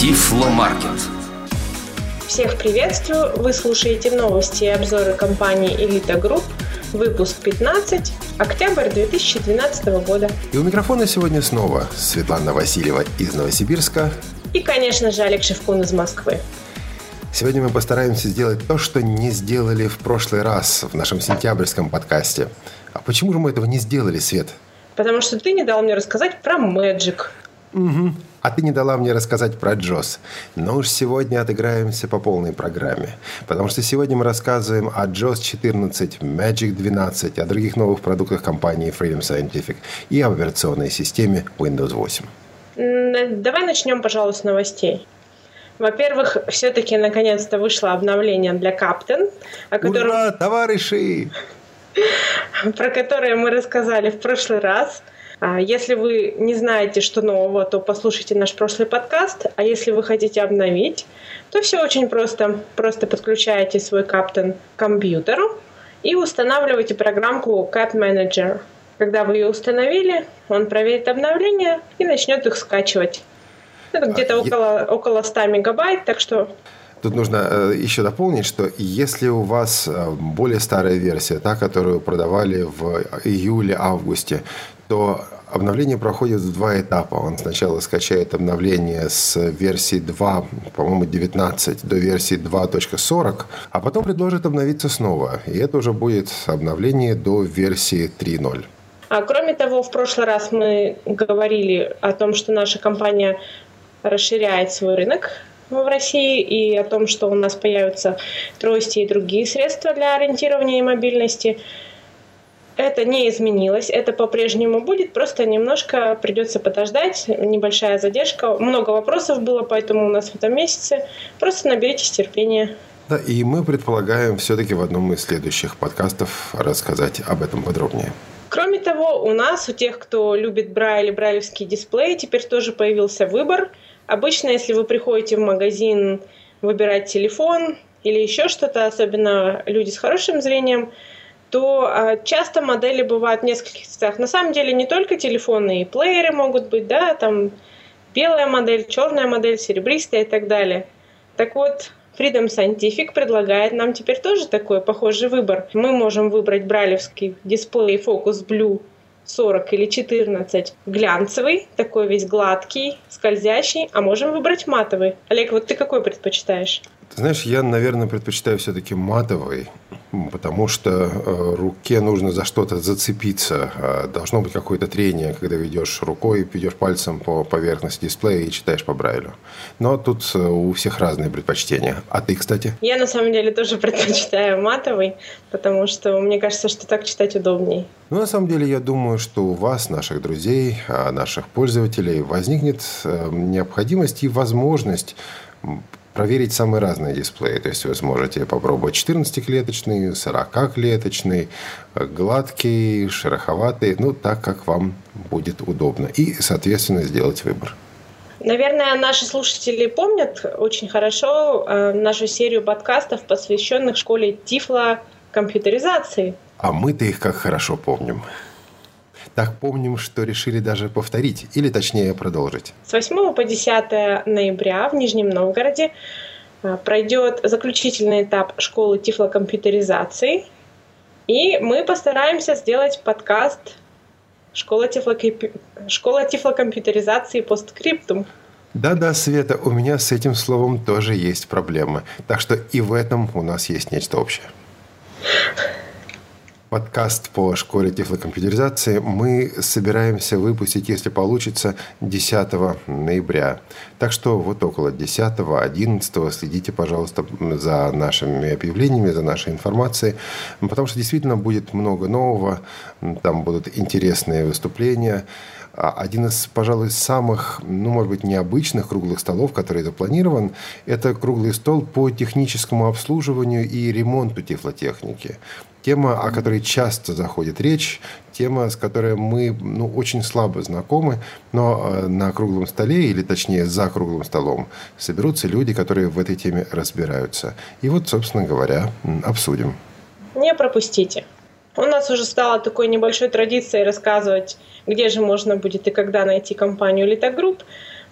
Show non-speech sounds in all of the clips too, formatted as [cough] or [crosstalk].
Тифломаркет. Всех приветствую! Вы слушаете новости и обзоры компании «Элита Групп», выпуск 15, октябрь 2012 года. И у микрофона сегодня снова Светлана Васильева из Новосибирска. И, конечно же, Олег Шевкун из Москвы. Сегодня мы постараемся сделать то, что не сделали в прошлый раз в нашем сентябрьском подкасте. А почему же мы этого не сделали, Свет? Потому что ты не дал мне рассказать про Magic. Угу. А ты не дала мне рассказать про Джос. Но уж сегодня отыграемся по полной программе. Потому что сегодня мы рассказываем о Джос 14, Magic 12, о других новых продуктах компании Freedom Scientific и об операционной системе Windows 8. Давай начнем, пожалуйста, с новостей. Во-первых, все-таки наконец-то вышло обновление для Captain, о котором... Ура, товарищи! [laughs] Про которое мы рассказали в прошлый раз. А, если вы не знаете, что нового, то послушайте наш прошлый подкаст. А если вы хотите обновить, то все очень просто. Просто подключаете свой Captain к компьютеру и устанавливаете программку Cap Manager. Когда вы ее установили, он проверит обновления и начнет их скачивать. Это а, где-то около, около 100 мегабайт, так что Тут нужно э, еще дополнить, что если у вас э, более старая версия, та, которую продавали в июле-августе, то обновление проходит в два этапа. Он сначала скачает обновление с версии 2, по-моему, 19 до версии 2.40, а потом предложит обновиться снова. И это уже будет обновление до версии 3.0. А кроме того, в прошлый раз мы говорили о том, что наша компания расширяет свой рынок в России и о том, что у нас появятся трости и другие средства для ориентирования и мобильности. Это не изменилось, это по-прежнему будет, просто немножко придется подождать, небольшая задержка. Много вопросов было, поэтому у нас в этом месяце. Просто наберитесь терпения. Да, и мы предполагаем все-таки в одном из следующих подкастов рассказать об этом подробнее. Кроме того, у нас, у тех, кто любит Брайль и брайлевский дисплей, теперь тоже появился выбор – Обычно, если вы приходите в магазин выбирать телефон или еще что-то, особенно люди с хорошим зрением, то а, часто модели бывают в нескольких цветах. На самом деле не только телефоны, и плееры могут быть, да, там белая модель, черная модель, серебристая и так далее. Так вот, Freedom Scientific предлагает нам теперь тоже такой похожий выбор. Мы можем выбрать брайлевский дисплей Focus Blue 40 или 14 глянцевый, такой весь гладкий, скользящий, а можем выбрать матовый. Олег, вот ты какой предпочитаешь? Ты знаешь, я, наверное, предпочитаю все-таки матовый, потому что э, руке нужно за что-то зацепиться. Э, должно быть какое-то трение, когда ведешь рукой, ведешь пальцем по поверхности дисплея и читаешь по Брайлю. Но тут э, у всех разные предпочтения. А ты, кстати? Я, на самом деле, тоже предпочитаю матовый, потому что мне кажется, что так читать удобней. Ну, на самом деле, я думаю, что у вас, наших друзей, наших пользователей возникнет необходимость и возможность проверить самые разные дисплеи. То есть вы сможете попробовать 14-клеточный, 40-клеточный, гладкий, шероховатый, ну, так, как вам будет удобно. И, соответственно, сделать выбор. Наверное, наши слушатели помнят очень хорошо э, нашу серию подкастов, посвященных школе Тифла компьютеризации. А мы-то их как хорошо помним. Так помним, что решили даже повторить, или точнее продолжить. С 8 по 10 ноября в Нижнем Новгороде а, пройдет заключительный этап школы тифлокомпьютеризации. И мы постараемся сделать подкаст «Школа, тифлокомпью... Школа тифлокомпьютеризации постскриптум». Да-да, Света, у меня с этим словом тоже есть проблемы. Так что и в этом у нас есть нечто общее подкаст по школе тифлокомпьютеризации мы собираемся выпустить, если получится, 10 ноября. Так что вот около 10-11 следите, пожалуйста, за нашими объявлениями, за нашей информацией, потому что действительно будет много нового, там будут интересные выступления. А один из, пожалуй, самых, ну, может быть, необычных круглых столов, который запланирован, это круглый стол по техническому обслуживанию и ремонту тифлотехники. Тема, о которой часто заходит речь, тема, с которой мы ну, очень слабо знакомы, но э, на круглом столе, или точнее за круглым столом, соберутся люди, которые в этой теме разбираются. И вот, собственно говоря, обсудим. Не пропустите. У нас уже стало такой небольшой традицией рассказывать, где же можно будет и когда найти компанию Литогрупп.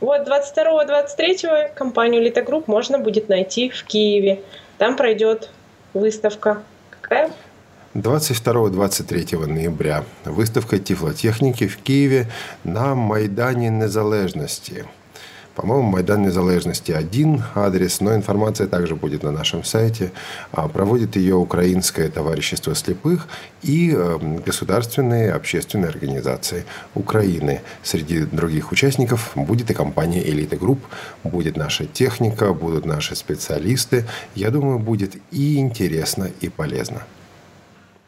Вот 22-23 компанию Литогрупп можно будет найти в Киеве. Там пройдет выставка. Какая? 22-23 ноября выставка тифлотехники в Киеве на Майдане Незалежности – по-моему, Майдан Незалежности один адрес, но информация также будет на нашем сайте. А, проводит ее Украинское товарищество слепых и эм, государственные общественные организации Украины. Среди других участников будет и компания «Элита Групп», будет наша техника, будут наши специалисты. Я думаю, будет и интересно, и полезно.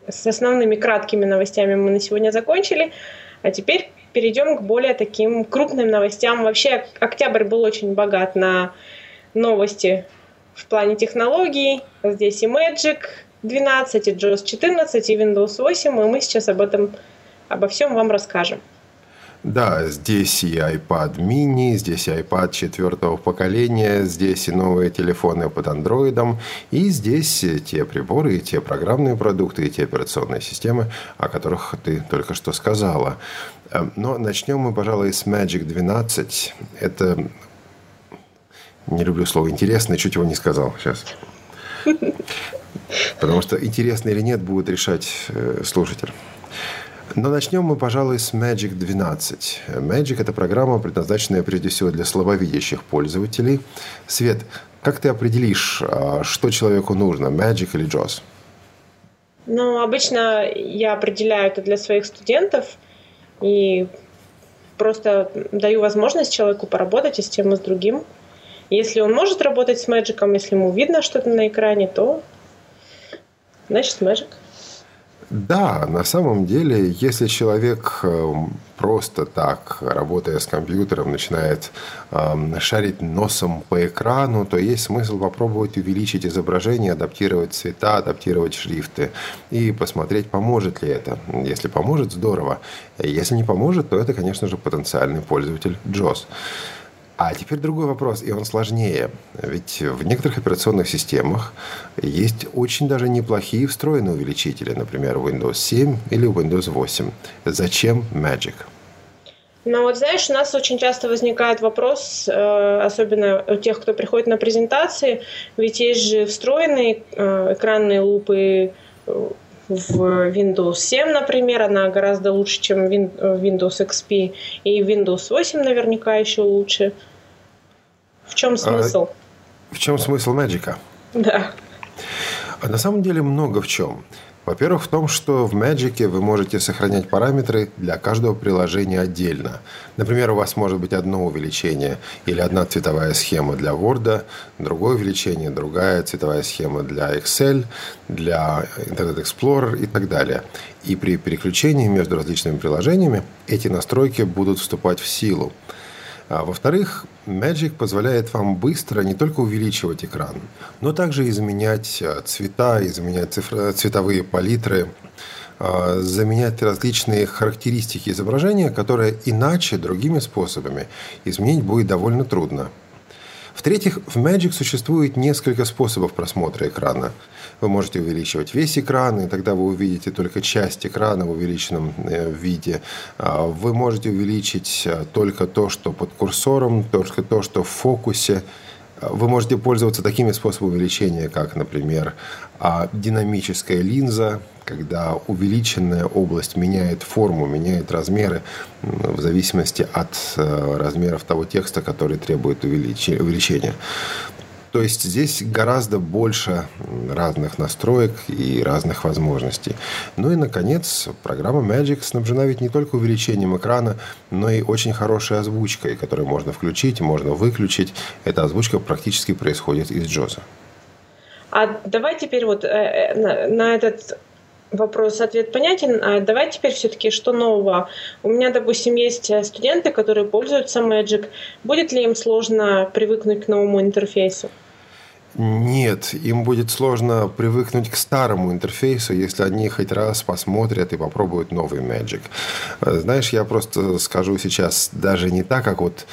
С основными краткими новостями мы на сегодня закончили. А теперь перейдем к более таким крупным новостям. Вообще, октябрь был очень богат на новости в плане технологий. Здесь и Magic 12, и JOS 14, и Windows 8, и мы сейчас об этом, обо всем вам расскажем. Да, здесь и iPad mini, здесь и iPad четвертого поколения, здесь и новые телефоны под андроидом, и здесь те приборы, и те программные продукты, и те операционные системы, о которых ты только что сказала. Эм, но начнем мы, пожалуй, с Magic 12. Это, не люблю слово интересно, чуть его не сказал сейчас. [laughs] Потому что интересно или нет, будет решать э, слушатель. Но начнем мы, пожалуй, с Magic 12. Magic – это программа, предназначенная прежде всего для слабовидящих пользователей. Свет, как ты определишь, а, что человеку нужно, Magic или JAWS? Ну, обычно я определяю это для своих студентов и просто даю возможность человеку поработать и с тем, и с другим. Если он может работать с Magic, если ему видно что-то на экране, то значит Magic. Да, на самом деле, если человек эм, просто так, работая с компьютером, начинает э, шарить носом по экрану, то есть смысл попробовать увеличить изображение, адаптировать цвета, адаптировать шрифты и посмотреть, поможет ли это. Если поможет, здорово. Если не поможет, то это, конечно же, потенциальный пользователь JOS. А теперь другой вопрос, и он сложнее. Ведь в некоторых операционных системах есть очень даже неплохие встроенные увеличители, например, Windows 7 или Windows 8. Зачем Magic? Ну вот знаешь, у нас очень часто возникает вопрос, э, особенно у тех, кто приходит на презентации, ведь есть же встроенные э, экранные лупы э, в Windows 7, например, она гораздо лучше, чем Windows XP, и Windows 8 наверняка еще лучше. В чем а смысл? А, в чем смысл Magic? Да. А на самом деле много в чем. Во-первых, в том, что в Magic вы можете сохранять параметры для каждого приложения отдельно. Например, у вас может быть одно увеличение или одна цветовая схема для Word, другое увеличение, другая цветовая схема для Excel, для Internet Explorer и так далее. И при переключении между различными приложениями эти настройки будут вступать в силу. А во-вторых, Magic позволяет вам быстро не только увеличивать экран, но также изменять э, цвета, изменять цифро- цветовые палитры, э, заменять различные характеристики изображения, которые иначе, другими способами, изменить будет довольно трудно. В-третьих, в Magic существует несколько способов просмотра экрана. Вы можете увеличивать весь экран, и тогда вы увидите только часть экрана в увеличенном э, виде. А, вы можете увеличить э, только то, что под курсором, только то, что в фокусе. Вы можете пользоваться такими способами увеличения, как, например, а, динамическая линза, когда увеличенная область меняет форму, меняет размеры в зависимости от э, размеров того текста, который требует увеличения. То есть здесь гораздо больше разных настроек и разных возможностей. Ну и, наконец, программа Magic снабжена ведь не только увеличением экрана, но и очень хорошей озвучкой, которую можно включить, можно выключить. Эта озвучка практически происходит из Джоза. А давай теперь вот э, э, на, на этот вопрос-ответ понятен. А давай теперь все-таки, что нового? У меня, допустим, есть э, студенты, которые пользуются Magic. Будет ли им сложно привыкнуть к новому интерфейсу? Нет, им будет сложно привыкнуть к старому интерфейсу, если они хоть раз посмотрят и попробуют новый Magic. Знаешь, я просто скажу сейчас даже не так, как вот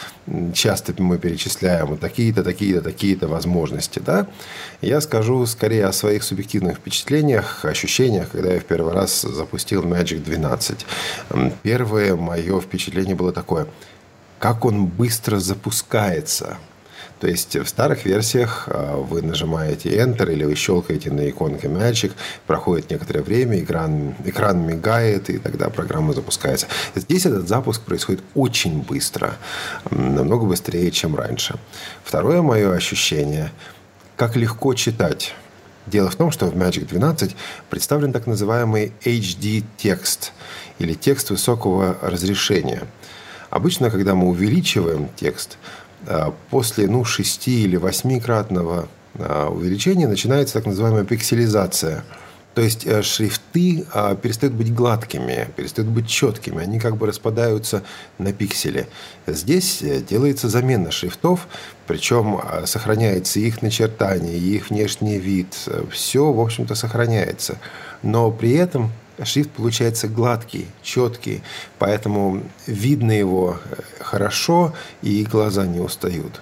часто мы перечисляем такие-то, такие-то, такие-то возможности, да? Я скажу скорее о своих субъективных впечатлениях, ощущениях, когда я в первый раз запустил Magic 12. Первое мое впечатление было такое – как он быстро запускается – то есть в старых версиях а, вы нажимаете Enter или вы щелкаете на иконке Magic, проходит некоторое время, экран, экран мигает, и тогда программа запускается. Здесь этот запуск происходит очень быстро, намного быстрее, чем раньше. Второе мое ощущение, как легко читать. Дело в том, что в Magic 12 представлен так называемый HD-текст или текст высокого разрешения. Обычно, когда мы увеличиваем текст, после ну, 6 или 8-кратного а, увеличения начинается так называемая пикселизация. То есть э, шрифты перестают быть гладкими, перестают быть четкими, они как бы распадаются на пиксели. Здесь э, делается замена шрифтов, причем сохраняется их начертание, их внешний вид, все, в общем-то, сохраняется. Но при этом шрифт получается гладкий, четкий, поэтому видно его э, хорошо и глаза не устают.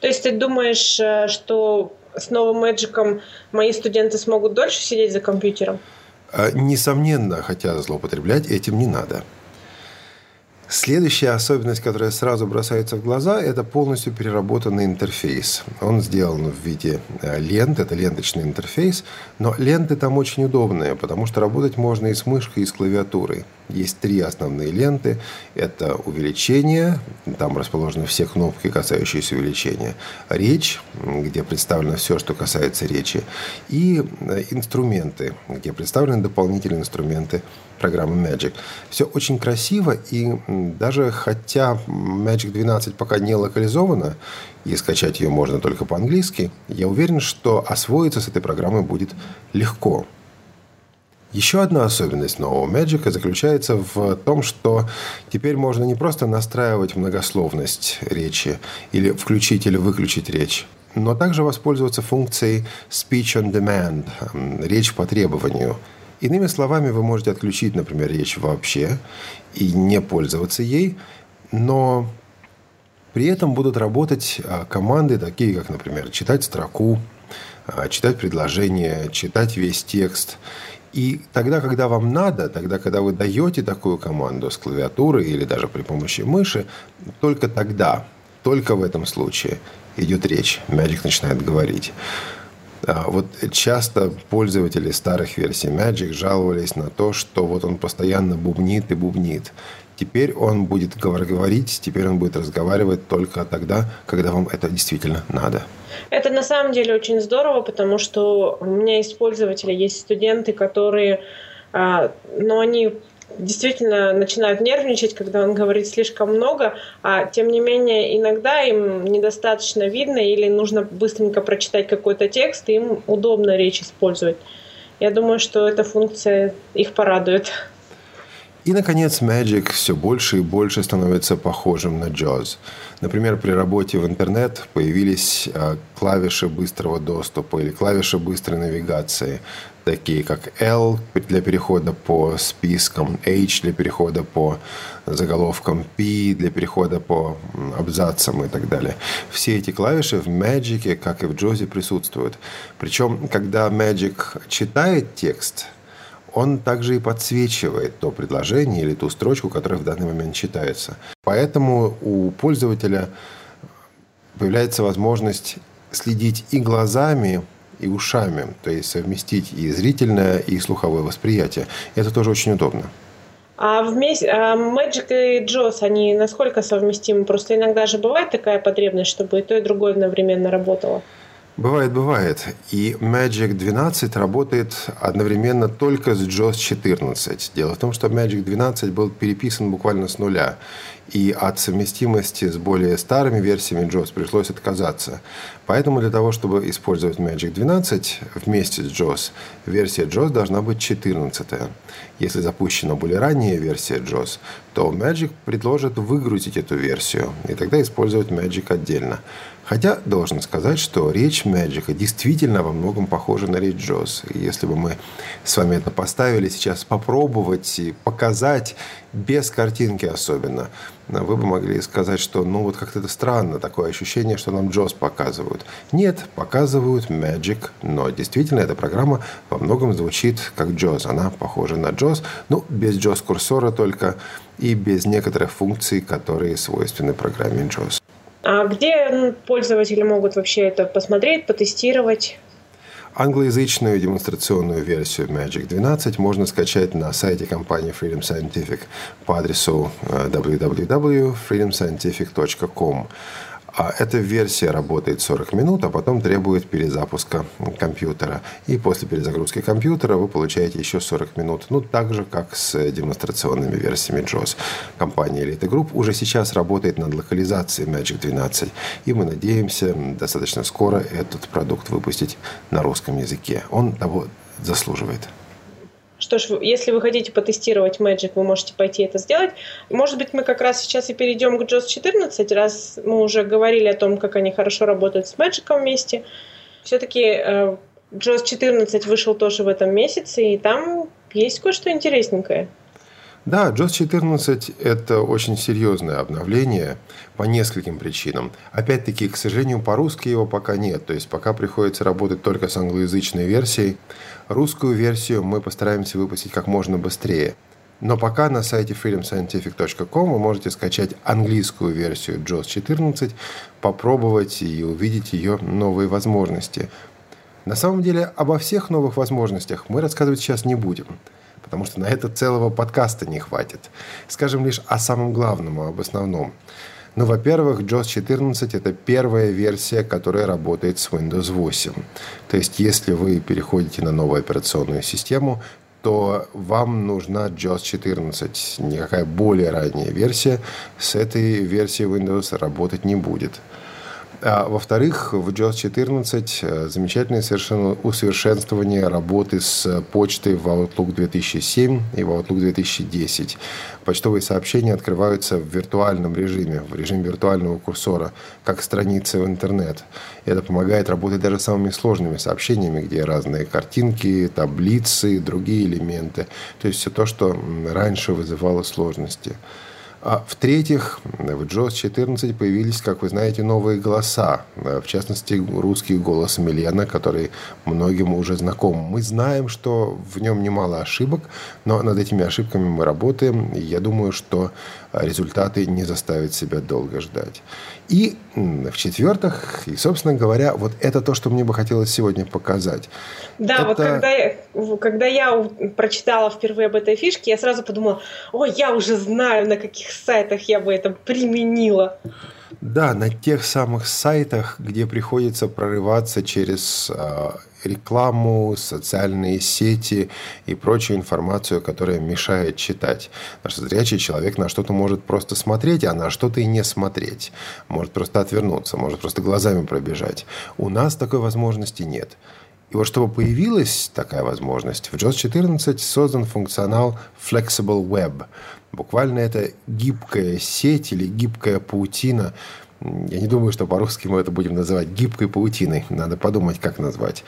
То есть ты думаешь, э, что с новым Magic мои студенты смогут дольше сидеть за компьютером? Э, несомненно, хотя злоупотреблять этим не надо. Следующая особенность, которая сразу бросается в глаза, это полностью переработанный интерфейс. Он сделан в виде э, лент, это ленточный интерфейс, но ленты там очень удобные, потому что работать можно и с мышкой, и с клавиатурой. Есть три основные ленты. Это увеличение, там расположены все кнопки, касающиеся увеличения. Речь, где представлено все, что касается речи. И э, инструменты, где представлены дополнительные инструменты программы Magic. Все очень красиво, и даже хотя Magic 12 пока не локализована, и скачать ее можно только по-английски, я уверен, что освоиться с этой программой будет легко. Еще одна особенность нового Magic заключается в том, что теперь можно не просто настраивать многословность речи или включить или выключить речь, но также воспользоваться функцией Speech on Demand, речь по требованию – Иными словами, вы можете отключить, например, речь вообще и не пользоваться ей, но при этом будут работать а, команды, такие как, например, читать строку, а, читать предложение, читать весь текст. И тогда, когда вам надо, тогда, когда вы даете такую команду с клавиатуры или даже при помощи мыши, только тогда, только в этом случае идет речь, Magic начинает говорить. А, вот часто пользователи старых версий Magic жаловались на то, что вот он постоянно бубнит и бубнит. Теперь он будет говорить, теперь он будет разговаривать только тогда, когда вам это действительно надо. Это на самом деле очень здорово, потому что у меня есть пользователи, есть студенты, которые, а, но они действительно начинают нервничать, когда он говорит слишком много, а тем не менее иногда им недостаточно видно или нужно быстренько прочитать какой-то текст, и им удобно речь использовать. Я думаю, что эта функция их порадует. И, наконец, Magic все больше и больше становится похожим на JAWS. Например, при работе в интернет появились а, клавиши быстрого доступа или клавиши быстрой навигации, такие как L для перехода по спискам, H для перехода по заголовкам, P для перехода по абзацам и так далее. Все эти клавиши в Magic, как и в JAWS, присутствуют. Причем, когда Magic читает текст – он также и подсвечивает то предложение или ту строчку, которая в данный момент читается. Поэтому у пользователя появляется возможность следить и глазами, и ушами, то есть совместить и зрительное, и слуховое восприятие. Это тоже очень удобно. А вместе а Magic и JOS, они насколько совместимы? Просто иногда же бывает такая потребность, чтобы и то, и другое одновременно работало. Бывает, бывает. И Magic 12 работает одновременно только с JOS 14. Дело в том, что Magic 12 был переписан буквально с нуля. И от совместимости с более старыми версиями JOS пришлось отказаться. Поэтому для того, чтобы использовать Magic 12 вместе с JOS, версия JOS должна быть 14. Если запущена более ранняя версия JOS, то Magic предложит выгрузить эту версию и тогда использовать Magic отдельно. Хотя, должен сказать, что речь Magic действительно во многом похожа на речь Джоз. И если бы мы с вами это поставили сейчас попробовать и показать, без картинки особенно, вы бы могли сказать, что ну вот как-то это странно, такое ощущение, что нам JOS показывают. Нет, показывают Magic, но действительно эта программа во многом звучит как JOS. Она похожа на JOS, ну, без JOS-курсора только и без некоторых функций, которые свойственны программе JOS. А где пользователи могут вообще это посмотреть, потестировать? Англоязычную демонстрационную версию Magic 12 можно скачать на сайте компании Freedom Scientific по адресу э, www.freedomscientific.com. А эта версия работает 40 минут, а потом требует перезапуска компьютера. И после перезагрузки компьютера вы получаете еще 40 минут. Ну, так же, как с демонстрационными версиями JOS. Компания Elite Group уже сейчас работает над локализацией Magic 12. И мы надеемся достаточно скоро этот продукт выпустить на русском языке. Он того заслуживает. Что ж, если вы хотите потестировать Magic, вы можете пойти это сделать. Может быть, мы как раз сейчас и перейдем к JOS 14, раз мы уже говорили о том, как они хорошо работают с Magic вместе. Все-таки э, JOS 14 вышел тоже в этом месяце, и там есть кое-что интересненькое. Да, JOS 14 – это очень серьезное обновление по нескольким причинам. Опять-таки, к сожалению, по-русски его пока нет, то есть пока приходится работать только с англоязычной версией. Русскую версию мы постараемся выпустить как можно быстрее. Но пока на сайте freedomscientific.com вы можете скачать английскую версию JOS 14, попробовать и увидеть ее новые возможности. На самом деле, обо всех новых возможностях мы рассказывать сейчас не будем, потому что на это целого подкаста не хватит. Скажем лишь о самом главном, об основном – ну, во-первых, JOS 14 – это первая версия, которая работает с Windows 8. То есть, если вы переходите на новую операционную систему, то вам нужна JOS 14. Никакая более ранняя версия с этой версией Windows работать не будет. А, во-вторых, в JOS 14 э, замечательное совершенно усовершенствование работы с почтой в Outlook 2007 и в Outlook 2010. Почтовые сообщения открываются в виртуальном режиме, в режиме виртуального курсора, как страницы в интернет. Это помогает работать даже с самыми сложными сообщениями, где разные картинки, таблицы, другие элементы. То есть все то, что раньше вызывало сложности. А в-третьих, в JOS 14 появились, как вы знаете, новые голоса. В частности, русский голос Милена, который многим уже знаком. Мы знаем, что в нем немало ошибок, но над этими ошибками мы работаем. Я думаю, что результаты не заставят себя долго ждать. И в-четвертых, и, собственно говоря, вот это то, что мне бы хотелось сегодня показать. Да, это... вот когда я, когда я прочитала впервые об этой фишке, я сразу подумала, ой, я уже знаю, на каких сайтах я бы это применила. Да, на тех самых сайтах, где приходится прорываться через э, рекламу, социальные сети и прочую информацию, которая мешает читать. Потому что зрячий человек на что-то может просто смотреть, а на что-то и не смотреть. Может просто отвернуться, может просто глазами пробежать. У нас такой возможности нет. И вот чтобы появилась такая возможность, в JOS 14 создан функционал Flexible Web. Буквально это гибкая сеть или гибкая паутина. Я не думаю, что по-русски мы это будем называть гибкой паутиной. Надо подумать, как назвать.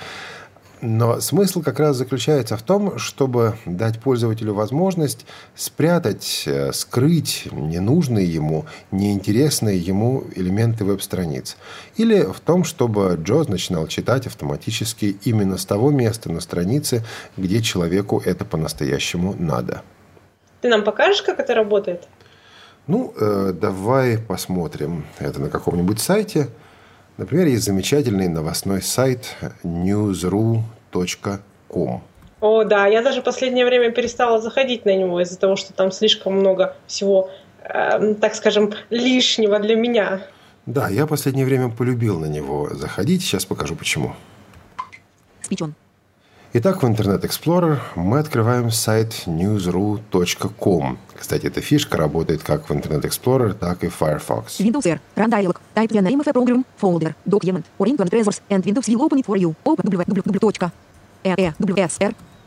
Но смысл как раз заключается в том, чтобы дать пользователю возможность спрятать, э, скрыть ненужные ему, неинтересные ему элементы веб-страниц. Или в том, чтобы Джоз начинал читать автоматически именно с того места на странице, где человеку это по-настоящему надо. Ты нам покажешь, как это работает? Ну, э, давай посмотрим это на каком-нибудь сайте – Например, есть замечательный новостной сайт newsru.com. О, да, я даже последнее время перестала заходить на него из-за того, что там слишком много всего, э, так скажем, лишнего для меня. Да, я последнее время полюбил на него заходить. Сейчас покажу почему. On. Итак, в Internet Explorer мы открываем сайт newsru.com. Кстати, эта фишка работает как в Internet Explorer, так и в Firefox. Windows R. Run dialog. Type the name of a program, folder, document, or internet resource, and Windows will open it for you. Open www.ewsr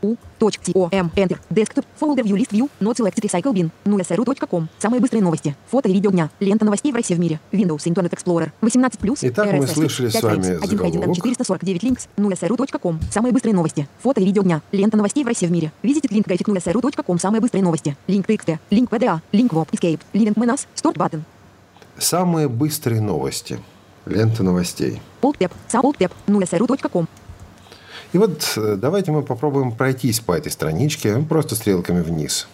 U. .com. Enter. Desktop. Folder View List View. Not selected Recycle Bin. nuSRU.com. Самые быстрые новости. Фото и видео дня. Лента новостей в России в мире. Windows Internet Explorer. 18 плюс. Итак, мы слышали с вами 1 заголовок. 449 линкс. nuSRU.com. Самые быстрые новости. Фото и видео дня. Лента новостей в России в мире. Визитит линк график nuSRU.com. Самые быстрые новости. Линк TXT. Линк PDA. Линк WOP. Escape. Living Menas. Start button. Самые быстрые новости. Лента новостей. Alt tab. nuSRU.com. И вот э, давайте мы попробуем пройтись по этой страничке просто стрелками вниз.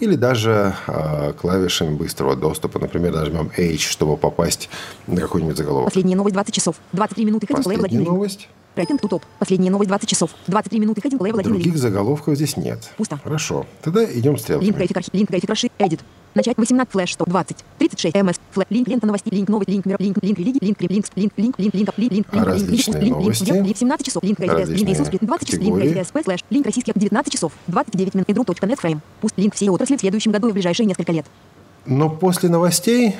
Или даже э, клавишами быстрого доступа. Например, нажмем H, чтобы попасть на какой-нибудь заголовок. Последняя новость 20 часов. 23 минуты. Heading level 1 Последняя новость. Рейтинг тутоп. Последняя новость 20 часов. 23 минуты. Heading level 1 Других линк. заголовков здесь нет. Пусто. Хорошо. Тогда идем Линк стрелками. график архив. Линк график расширить. Edit. Начать 18 флеш 120. 36 ms. Флэш. Линк лента новостей. Линк новость. Линк мир. Линк. Линк религии. Линк. Линк. Линк. Линк. Линк. Линк. Линк. Линк. А Линк. Линк. Линк. Линк. Линк. 17 часов. Линк график. Линк Иисус. 20 часов. Линк график СП слэш. Линк российский 19 часов. 29 минут. Идру.нет фрейм. Пуст. Линк все отрасли в следующем году и в ближайшие несколько лет. Но после новостей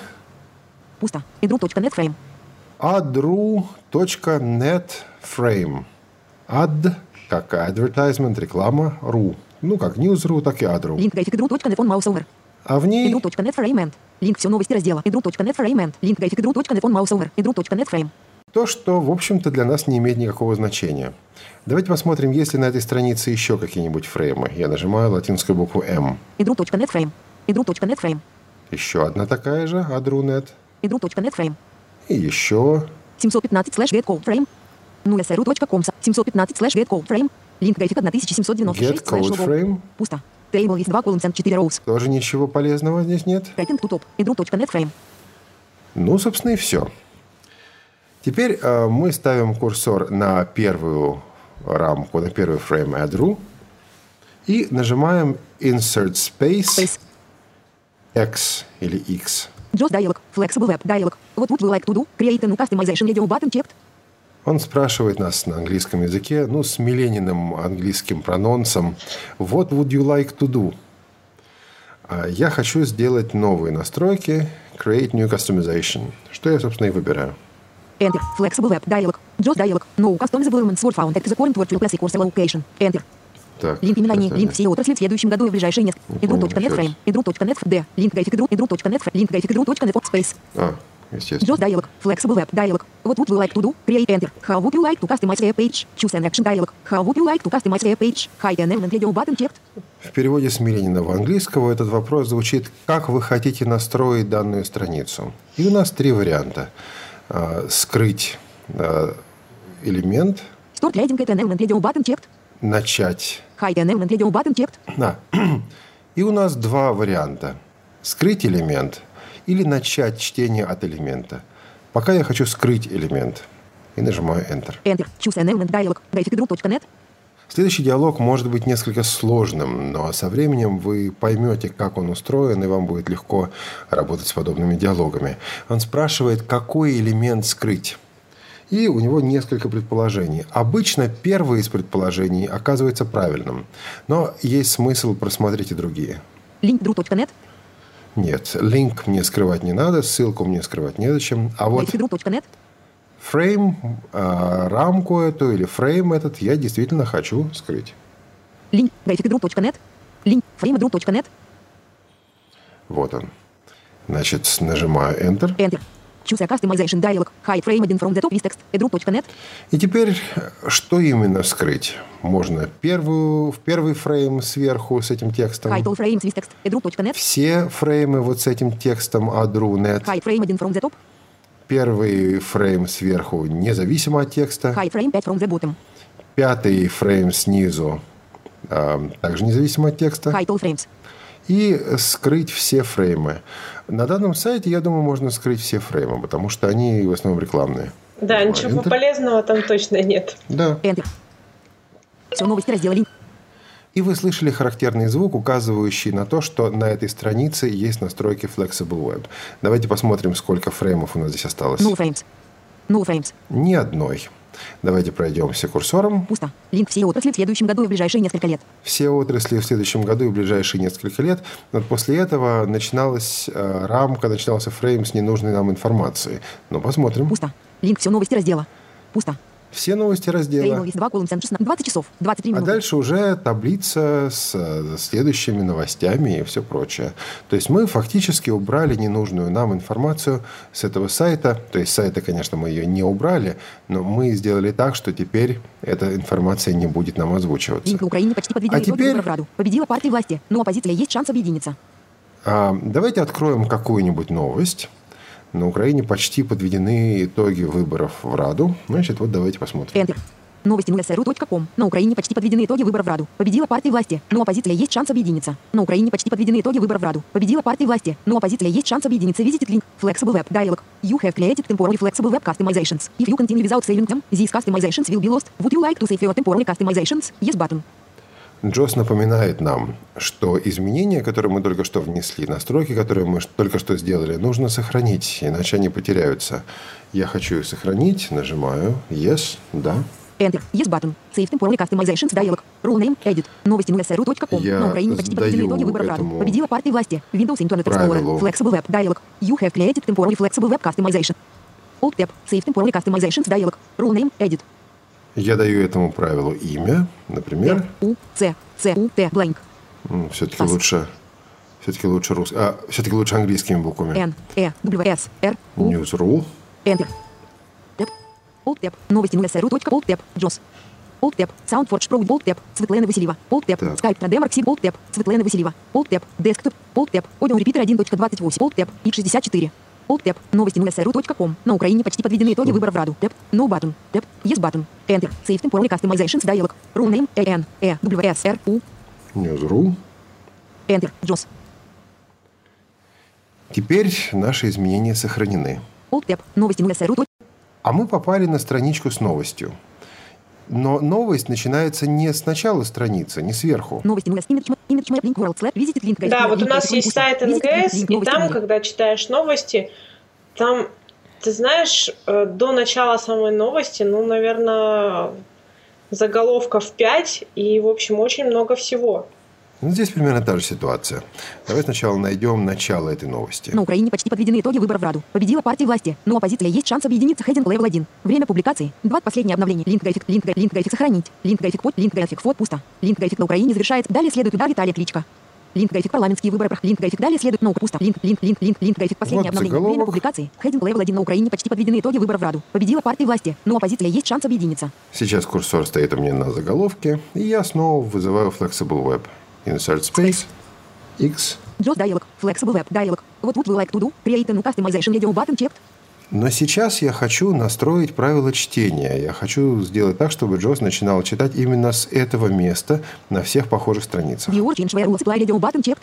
Пусто. Идру.нет фрейм. adru.net frame. Ad, как advertisement, реклама, ru. Ну, как news.ru, так и adru. Mouse over. А в ней frame end. Link все новости раздела. Link mouse over. adru.net frame. то, что, в общем-то, для нас не имеет никакого значения. Давайте посмотрим, есть ли на этой странице еще какие-нибудь фреймы. Я нажимаю латинскую букву M. adru.net frame. Еще одна такая же, adru.net. Frame. И еще 715 слэш get code frame. Ну, sru.com. 715 слэш get code frame. Линк график 1796 get слэш code logo. frame. Пусто. Table есть 2 columns and 4 rows. Тоже ничего полезного здесь нет. Рейтинг to top. Idru.net frame. Ну, собственно, и все. Теперь э, мы ставим курсор на первую рамку, на первый фрейм adru и нажимаем Insert Space Space. X или X. Just dialog. Flexible web dialog. What would you like to do? Create a new customization radio button checked. Он спрашивает нас на английском языке, ну, с Милениным английским прононсом, «What would you like to do?» А Я хочу сделать новые настройки, create new customization, что я, собственно, и выбираю. Enter. Flexible web dialog. Just dialog. No customizable elements were found at the current virtual classic course location. Enter. Так, Линк это- Линк всей отрасли в следующем году и в ближайшие несколько. Не еще frame. Idru.net d. Линк график idru. Idru.net frame. Линк график idru.net space. А, естественно. Just dialog. Flexible web dialog. What would you like to do? Create enter. How would you like to customize your page? Choose an action dialog. How would you like to customize your page? Hide an element radio button checked. В переводе с Милениного английского этот вопрос звучит «Как вы хотите настроить данную страницу?» И у нас три варианта. А, Скрыть а, элемент, Start hiding at an element radio button checked. начать Hide an element radio button checked. Да. И у нас два варианта. Скрыть элемент или начать чтение от элемента. Пока я хочу скрыть элемент. И нажимаю Enter. Enter. Choose an element dialog. Idru.net. Следующий диалог может быть несколько сложным, но со временем вы поймете, как он устроен, и вам будет легко работать с подобными диалогами. Он спрашивает, какой элемент скрыть. И у него несколько предположений. Обычно первое из предположений оказывается правильным, но есть смысл просмотреть и другие. Link idru.net. Нет, линк мне скрывать не надо, ссылку мне скрывать незачем. А вот idru.net. фрейм, э, рамку эту или фрейм этот я действительно хочу скрыть. Link idru.net. Link frame idru.net. Вот он. Значит, нажимаю Enter. Enter. Choose a customization dialog. Hide frame hidden from the top with text. idru.net. И теперь, что именно скрыть? Можно первую, в первый фрейм сверху с этим текстом, Hide all frames with text. idru.net. все фреймы вот с этим текстом adru.net, Hide frame hidden from the top. первый фрейм сверху независимо от текста, Hide frame 5 from the bottom. пятый фрейм снизу э, также независимо от текста. Hide all frames. и скрыть все фреймы. На данном сайте, я думаю, можно скрыть все фреймы, потому что они в основном рекламные. Да, Нажимаю ничего Enter. полезного там точно нет. Да. Enter. Все новости раздела. И вы слышали характерный звук, указывающий на то, что на этой странице есть настройки Flexible Web. Давайте посмотрим, сколько фреймов у нас здесь осталось. No frames. No frames. Ни одной. Давайте пройдемся курсором. Пусто. Линк все отрасли в следующем году и в ближайшие несколько лет. Все отрасли в следующем году и в ближайшие несколько лет. Вот после этого начиналась э, рамка, начинался фрейм с ненужной нам информацией. Ну, посмотрим. Пусто. Линк все новости раздела. Пусто. Все новости раздела. Table list 2 column 16 20 часов 23 А минуты. дальше уже таблица с э, следующими новостями и все прочее. То есть мы фактически убрали ненужную нам информацию с этого сайта. То есть сайта, конечно, мы ее не убрали, но мы сделали так, что теперь эта информация не будет нам озвучиваться. Линк на Украине почти подведены А теперь- Раду. Победила партия власти, но у оппозиции есть шанс объединиться. А, давайте откроем какую-нибудь новость. На Украине почти подведены итоги выборов в Раду. Значит, вот давайте посмотрим. Enter. Новости на sru.com. На Украине почти подведены итоги выборов в Раду. Победила партия власти, но у оппозиции есть шанс объединиться. На Украине почти подведены итоги выборов в Раду. Победила партия власти, но у оппозиции есть шанс объединиться. Visit link. Flexible Web Dialog. You have created temporary flexible web customizations. If you continue without saving them, these customizations will be lost. Would you like to save your temporary customizations? Yes button. Джос напоминает нам, что изменения, которые мы только что внесли, настройки, которые мы только что сделали, нужно сохранить, иначе они потеряются. Я хочу их сохранить, нажимаю Yes, да. Enter. Yes button. Save temporary customizations dialog. Rule name. Edit. Новости на. Я На Украине почти сдаю итоги выборов этому Победила партия власти. Windows Internet Explorer. Flexible Web Dialog. You have created temporary flexible web customization. Alt tab. Save temporary customizations dialog. Rule name. Edit. Я даю этому правилу имя, например. У. Ц. Ц. У. Т. Blank. Все-таки лучше, все-таки лучше рус... а, все-таки лучше английскими буквами. Н. Э. W. С. Р. У. Newsrule. Enter. Tab. Alt tab. Новости на sru. Alt tab. Джос. Alt tab. Soundforge Pro. Alt tab. Светлана Васильева. Tab. Так. Skype на Demorxi. Alt tab. Светлана Васильева. Alt tab. Desktop. Alt tab. Audio Repeater 1.28. Alt tab. X64. Alt tab. Новости на sru.com. На Украине почти подведены итоги выборов в Раду. Tab. No button. Tab. Yes button. Enter. Save temporary customizations dialog. Rule name. N. E. W. S. R. U. Newsrule. Enter. Джос. Теперь наши изменения сохранены. Alt tab. Новости на sru. А мы попали на страничку с новостью. Но новость начинается не с начала страницы, не сверху. Новости на image image map link world slash visit link guide. Да, вот у нас есть сайт НГС, и там, когда читаешь новости, там, ты знаешь, э, до начала самой новости, ну, наверное, заголовков 5, и, в общем, очень много всего. Ну, здесь примерно та же ситуация. Давай сначала найдем начало этой новости. На Украине почти подведены итоги выборов в Раду. Победила партия власти, но у оппозиции есть шанс объединиться. Heading level 1. Время публикации. 2. Последнее обновление. Link graphic, link, gra- link graphic сохранить. Link graphic под, link graphic фот пусто. Link graphic на Украине завершается. Далее следует удар Виталия Кличко. Link graphic парламентские выборы. Link graphic далее следует наука пусто. Link, link, link, link, link graphic последнее Вот обновление. Время публикации. Heading level 1 на Украине почти подведены итоги выборов в Раду. Победила партия власти, но у оппозиции есть шанс объединиться. Сейчас курсор стоит у меня на заголовке, и я снова вызываю Flexible Web. Insert Space, X. Just dialog. Flexible web dialog. What would we like to do? Create a new customization video button checked. Но сейчас я хочу настроить правила чтения. Я хочу сделать так, чтобы Джос начинал читать именно с этого места на всех похожих страницах. Viewer change where rules apply video button checked.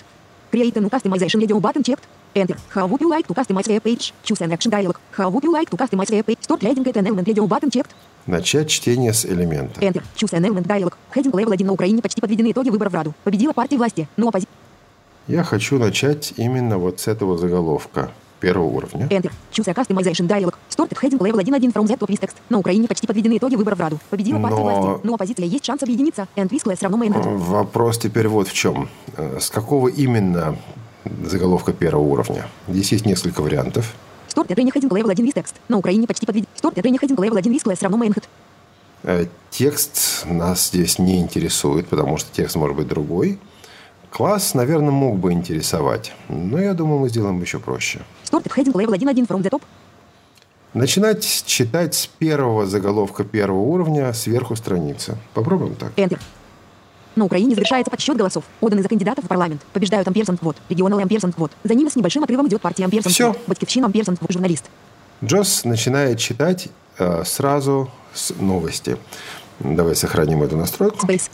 Create a new customization video button checked. Enter. How would you like to customize web page? Choose an action dialog. How would you like to customize web page? Start reading at an element video button checked. Начать чтение с элемента. Enter. Choose an element dialog. Heading level 1 на Украине почти подведены итоги выборов в Раду. Победила партия власти, но оппозиция. Я хочу начать именно вот с этого заголовка первого уровня. Enter. Choose a customization dialog. Started heading level 1.1 from the top text. На Украине почти подведены итоги выборов в Раду. Победила партия Но- власти, но оппозиция есть шанс объединиться. And with class равно main. Вопрос теперь вот в чем. Э, С какого именно заголовка первого уровня? Здесь есть несколько вариантов. Start at heading level 1 with text. На Украине почти подведены. Start at heading level 1 with class равно head. Э, Текст нас здесь не интересует, потому что текст может быть другой. Класс, наверное, мог бы интересовать, но я думаю, мы сделаем еще проще. Start at heading level 1.1 from the top. Начинать читать с первого заголовка первого уровня сверху страницы. Попробуем так. Enter. На Украине завершается подсчет голосов, отданных за кандидатов в парламент. Побеждают Амперсент вот, регионал Амперсент вот. За ним с небольшим отрывом идет партия Амперсент Всё. вот, Батькивщина Амперсент вот, журналист. Джос начинает читать э, сразу с новости. Давай сохраним эту настройку. Space.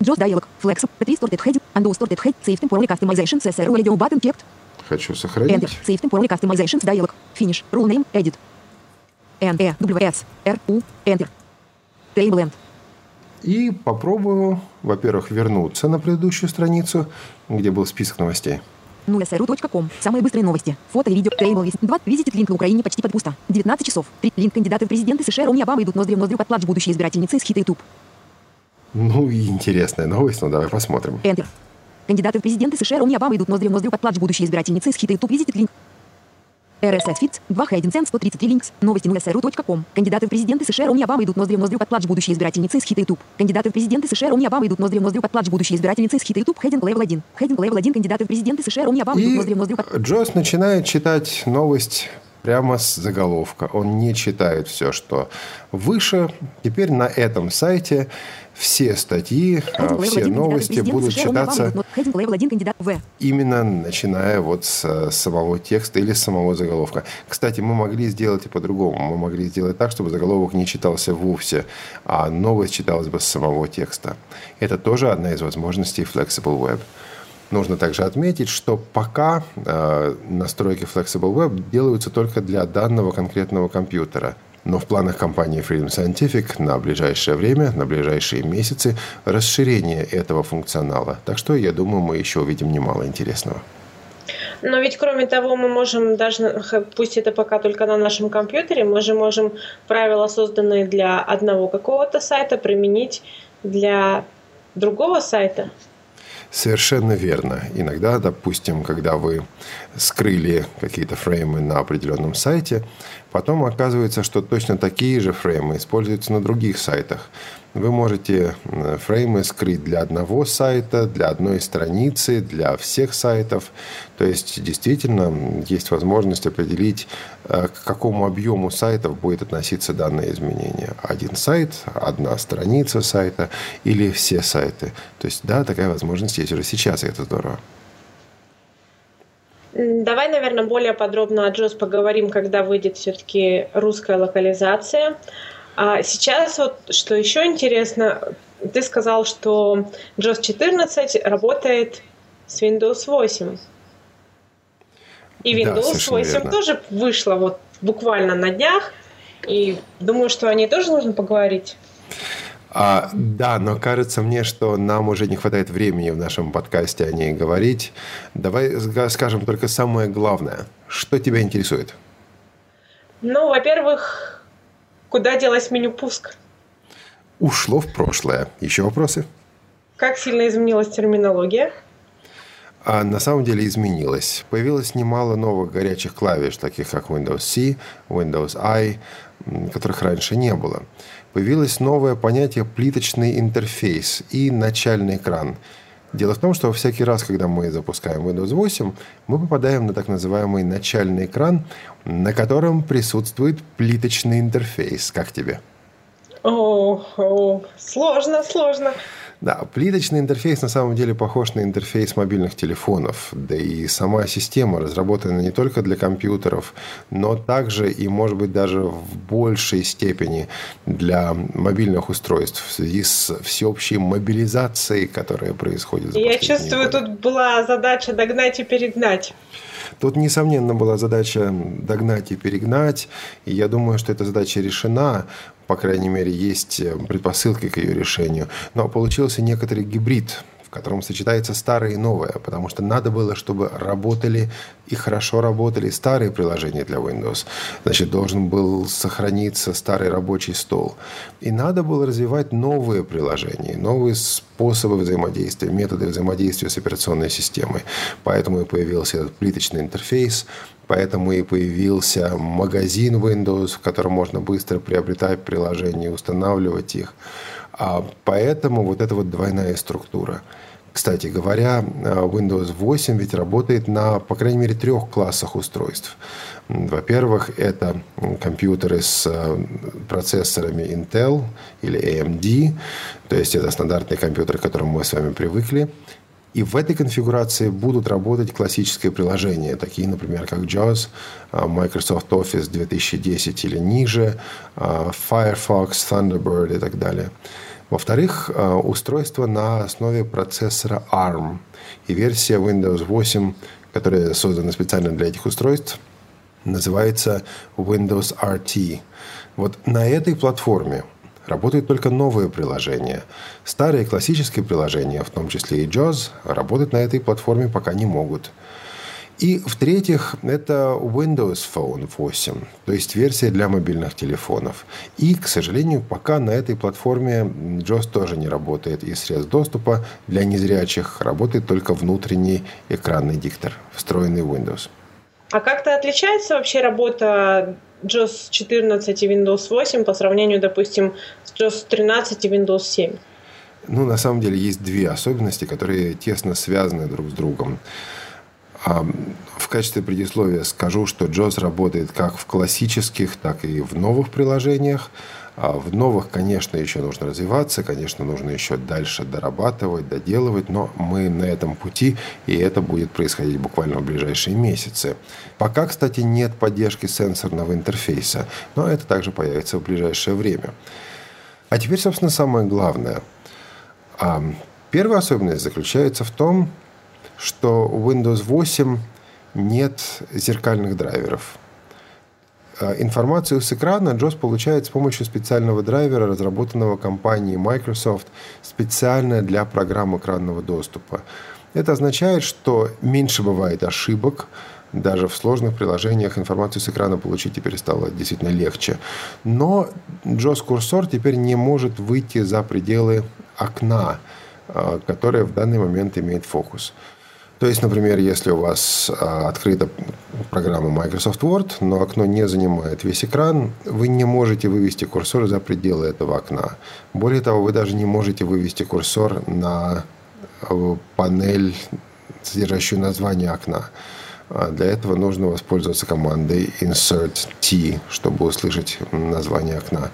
Just dialog, flex, P3 started heading, undo started head, save temporary customizations, SR radio button checked, Хочу Enter, сохранить. save temporary customizations dialog, finish, rule name, edit. N, E, W, S, R, U, Enter. Table end. И попробую, во-первых, вернуться на предыдущую страницу, где был список новостей. Ну, sru.com. Самые быстрые новости. Фото и видео. Тейбл лист. 2. Визитит линк на Украине почти под пусто. 19 часов. 3. Линк кандидаты в президенты США Роми Обама идут ноздрю в ноздрю под плач будущей избирательницы из хита YouTube. Ну и интересная новость, но давай посмотрим. Enter. Кандидаты в президенты США Роми Обама идут ноздрю в ноздрю под плач будущей избирательницы из хита YouTube. Визитит линк. RSS Feeds, 2 Hayden Sense, 133 Links, новости nsru.com. Кандидаты в президенты США Ромни Обама идут ноздрю в ноздрю под плач будущей избирательницы из хита YouTube. Кандидаты в президенты США Ромни Обама идут ноздрю в ноздрю под плач будущей избирательницы из хита YouTube. Хейдинг Левел 1. Хейдинг Левел 1. Кандидаты в президенты США Ромни Обама идут ноздрю в ноздрю под... Джос начинает читать новость прямо с заголовка. Он не читает все, что выше. Теперь на этом сайте все статьи, а, все 1. новости будут читаться идут но- Хейдинг Левел 1. Кандидат В. именно начиная вот с э, самого текста или с самого заголовка. Кстати, мы могли сделать и по-другому. Мы могли сделать так, чтобы заголовок не читался вовсе, а новость читалась бы с самого текста. Это тоже одна из возможностей Flexible Web. Нужно также отметить, что пока э, настройки Flexible Web делаются только для данного конкретного компьютера. Но в планах компании Freedom Scientific на ближайшее время, на ближайшие месяцы, расширение этого функционала. Так что, я думаю, мы еще увидим немало интересного. Но ведь кроме того, мы можем даже, пусть это пока только на нашем компьютере, мы же можем правила, созданные для одного какого-то сайта, применить для другого сайта. Совершенно верно. Иногда, допустим, когда вы скрыли какие-то фреймы на определенном сайте, потом оказывается, что точно такие же фреймы используются на других сайтах. Вы можете э, фреймы скрыть для одного сайта, для одной страницы, для всех сайтов. То есть, действительно, есть возможность определить, э, к какому объему сайтов будет относиться данное изменение. Один сайт, одна страница сайта или все сайты. То есть, да, такая возможность есть уже сейчас, и это здорово. Давай, наверное, более подробно о JOS поговорим, когда выйдет все-таки русская локализация. А сейчас вот, что еще интересно, ты сказал, что JOS 14 работает с Windows 8. И Да, Windows совершенно 8 верно. тоже вышла вот буквально на днях. И думаю, что о ней тоже нужно поговорить. А, да, но кажется мне, что нам уже не хватает времени в нашем подкасте о ней говорить. Давай скажем только самое главное. Что тебя интересует? Ну, во-первых, куда делось меню пуск? Ушло в прошлое. Еще вопросы? Как сильно изменилась терминология? А на самом деле изменилось. Появилось немало новых горячих клавиш, таких как Windows C, Windows I, которых раньше не было. Появилось новое понятие плиточный интерфейс и начальный экран. Дело в том, что всякий раз, когда мы запускаем Windows 8, мы попадаем на так называемый начальный экран, на котором присутствует плиточный интерфейс. Как тебе? О, о, сложно, сложно. Да, плиточный интерфейс на самом деле похож на интерфейс мобильных телефонов. Да и сама система разработана не только для компьютеров, но также и, может быть, даже в большей степени для мобильных устройств в связи с всеобщей мобилизацией, которая происходит Я чувствую, годы. тут была задача догнать и перегнать. Тут, несомненно, была задача догнать и перегнать. И я думаю, что эта задача решена. По крайней мере, есть э, предпосылки к ее решению. Но получился некоторый гибрид, в котором сочетается старое и новое. Потому что надо было, чтобы работали и хорошо работали старые приложения для Windows. Значит, должен был сохраниться старый рабочий стол. И надо было развивать новые приложения, новые способы взаимодействия, методы взаимодействия с операционной системой. Поэтому и появился этот плиточный интерфейс, поэтому и появился магазин Windows, в котором можно быстро приобретать приложения, устанавливать их. А поэтому вот эта вот двойная структура. Кстати говоря, Windows 8 ведь работает на, по крайней мере, трех классах устройств. Во-первых, это компьютеры с процессорами Intel или AMD, то есть это стандартные компьютеры, к которым мы с вами привыкли. И в этой конфигурации будут работать классические приложения, такие, например, как JAWS, Microsoft Office 2010 или ниже, Firefox, Thunderbird и так далее. Во-вторых, устройство на основе процессора ARM и версия Windows 8, которая создана специально для этих устройств, называется Windows RT. Вот на этой платформе работают только новые приложения. Старые классические приложения, в том числе и JAWS, работать на этой платформе пока не могут. И в-третьих, это Windows Phone 8, то есть версия для мобильных телефонов. И, к сожалению, пока на этой платформе JAWS тоже не работает из средств доступа для незрячих. Работает только внутренний экранный диктор, встроенный в Windows. А как-то отличается вообще работа JOS 14 и Windows 8 по сравнению, допустим, с JOS 13 и Windows 7? Ну, на самом деле, есть две особенности, которые тесно связаны друг с другом. А, в качестве предисловия скажу, что JOS работает как в классических, так и в новых приложениях. А в новых, конечно, еще нужно развиваться, конечно, нужно еще дальше дорабатывать, доделывать, но мы на этом пути, и это будет происходить буквально в ближайшие месяцы. Пока, кстати, нет поддержки сенсорного интерфейса, но это также появится в ближайшее время. А теперь, собственно, самое главное. А, первая особенность заключается в том, что у Windows 8 нет зеркальных драйверов – информацию с экрана JOS получает с помощью специального драйвера, разработанного компанией Microsoft специально для программ экранного доступа. Это означает, что меньше бывает ошибок, даже в сложных приложениях информацию с экрана получить теперь стало действительно легче. Но JOS-курсор теперь не может выйти за пределы окна, э, которое в данный момент имеет фокус. То есть, например, если у вас а, открыта программа Microsoft Word, но окно не занимает весь экран, вы не можете вывести курсор за пределы этого окна. Более того, вы даже не можете вывести курсор на э, панель, содержащую название окна. А для этого нужно воспользоваться командой insert t, чтобы услышать название окна.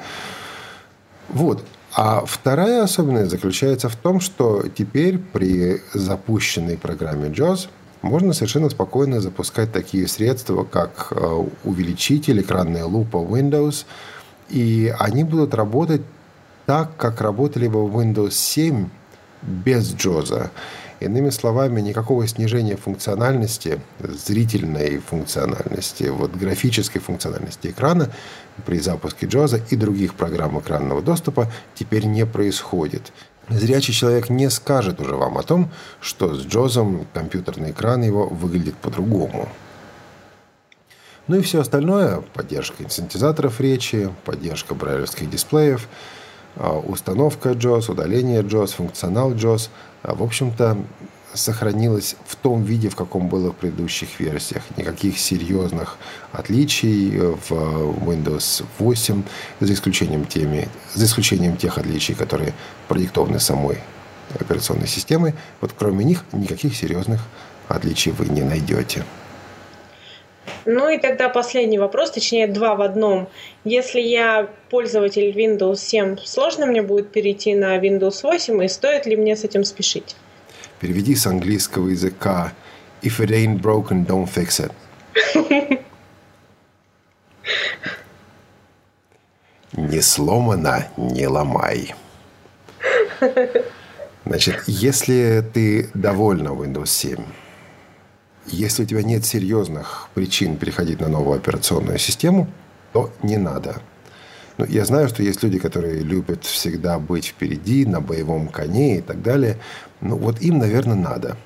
Вот. А вторая особенность заключается в том, что теперь при запущенной программе JAWS можно совершенно спокойно запускать такие средства, как э, увеличитель, экранная лупа Windows, и они будут работать так, как работали бы в Windows 7 без JAWS. Иными словами, никакого снижения функциональности, зрительной функциональности, вот графической функциональности экрана при запуске JAWS и других программ экранного доступа теперь не происходит. Зрячий человек не скажет уже вам о том, что с JAWS компьютерный экран его выглядит по-другому. Ну и все остальное – поддержка синтезаторов речи, поддержка брайлевских дисплеев – а, установка JOS, удаление JOS, функционал JOS, в общем-то, сохранилось в том виде, в каком было в предыдущих версиях. Никаких серьезных отличий в Windows 8, за исключением, теми, за исключением тех отличий, которые продиктованы самой операционной системой. Вот кроме них никаких серьезных отличий вы не найдете. Ну и тогда последний вопрос, точнее два в одном. Если я пользователь Windows 7, сложно мне будет перейти на Windows 8 и стоит ли мне с этим спешить? Переведи с английского языка If it ain't broken, don't fix it. [laughs] Не сломано, не ломай. Значит, если ты довольна Windows 7, если у тебя нет серьезных причин переходить на новую операционную систему, то не надо. Ну, я знаю, что есть люди, которые любят всегда быть впереди, на боевом коне и так далее. Ну, вот им, наверное, надо.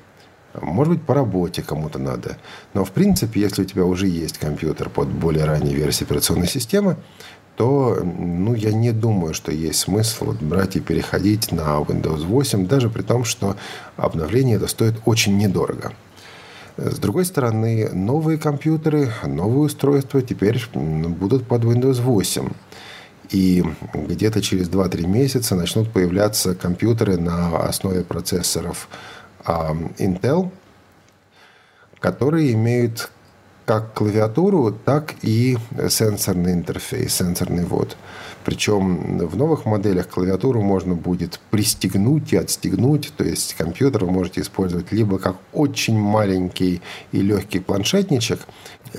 Может быть, по работе кому-то надо. Но, в принципе, если у тебя уже есть компьютер под более ранней версией операционной системы, то ну, я не думаю, что есть смысл вот брать и переходить на Windows 8, даже при том, что обновление это стоит очень недорого. С другой стороны, новые компьютеры, новые устройства теперь будут под Windows 8. И где-то через 2-3 месяца начнут появляться компьютеры на основе процессоров Intel, которые имеют как клавиатуру, так и сенсорный интерфейс, сенсорный ввод. Причем в новых моделях клавиатуру можно будет пристегнуть и отстегнуть. То есть компьютер вы можете использовать либо как очень маленький и легкий планшетничек,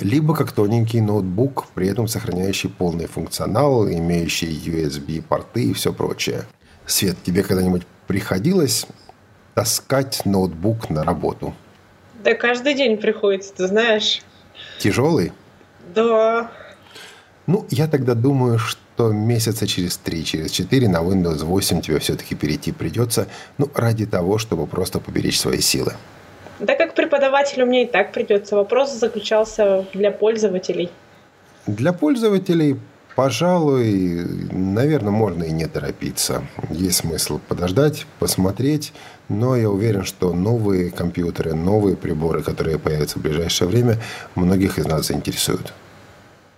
либо как тоненький ноутбук, при этом сохраняющий полный функционал, имеющий USB-порты и все прочее. Свет, тебе когда-нибудь приходилось таскать ноутбук на работу? Да каждый день приходится, ты знаешь. Тяжелый? Да. Ну, я тогда думаю, что месяца через три, через четыре на Windows 8 тебе все-таки перейти придется, ну, ради того, чтобы просто поберечь свои силы. Да как преподавателю мне и так придется. Вопрос заключался для пользователей. Для пользователей Пожалуй, наверное, можно и не торопиться. Есть смысл подождать, посмотреть, но я уверен, что новые компьютеры, новые приборы, которые появятся в ближайшее время, многих из нас заинтересуют.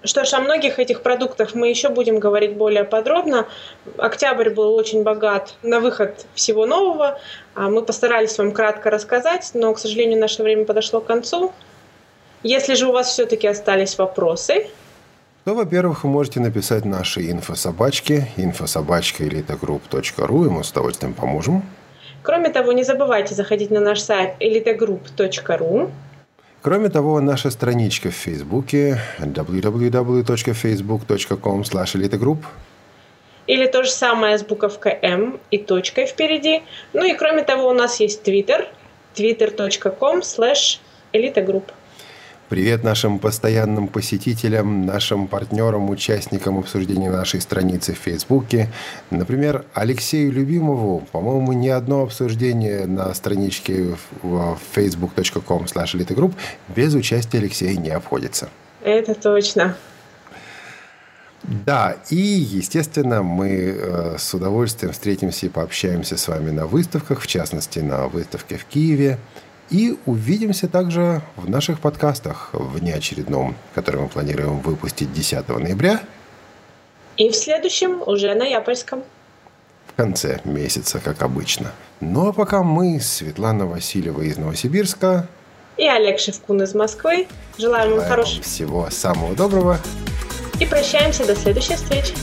Что ж, о многих этих продуктах мы еще будем говорить более подробно. Октябрь был очень богат на выход всего нового. А мы постарались вам кратко рассказать, но, к сожалению, наше время подошло к концу. Если же у вас все-таки остались вопросы, то, во-первых, вы можете написать наши инфособачки, инфособачка elitogroup.ru, и мы с удовольствием поможем. Кроме того, не забывайте заходить на наш сайт elitegroup.ru. Кроме того, наша страничка в Фейсбуке www.facebook.com elitegroup или то же самое с буковкой М и точкой впереди. Ну и кроме того, у нас есть Twitter, twitter.com slash elitegroup. Привет нашим постоянным посетителям, нашим партнерам, участникам обсуждения нашей страницы в Фейсбуке. Например, Алексею Любимову, по-моему, ни одно обсуждение на страничке в facebook.com slash без участия Алексея не обходится. Это точно. Да, и, естественно, мы э, с удовольствием встретимся и пообщаемся с вами на выставках, в частности, на выставке в Киеве – и увидимся также в наших подкастах в неочередном, который мы планируем выпустить 10 ноября. И в следующем, уже ноябрьском. В конце месяца, как обычно. Ну а пока мы, Светлана Васильева из Новосибирска. И Олег Шевкун из Москвы. Желаем вам хорошего. Всего самого доброго. И прощаемся до следующей встречи.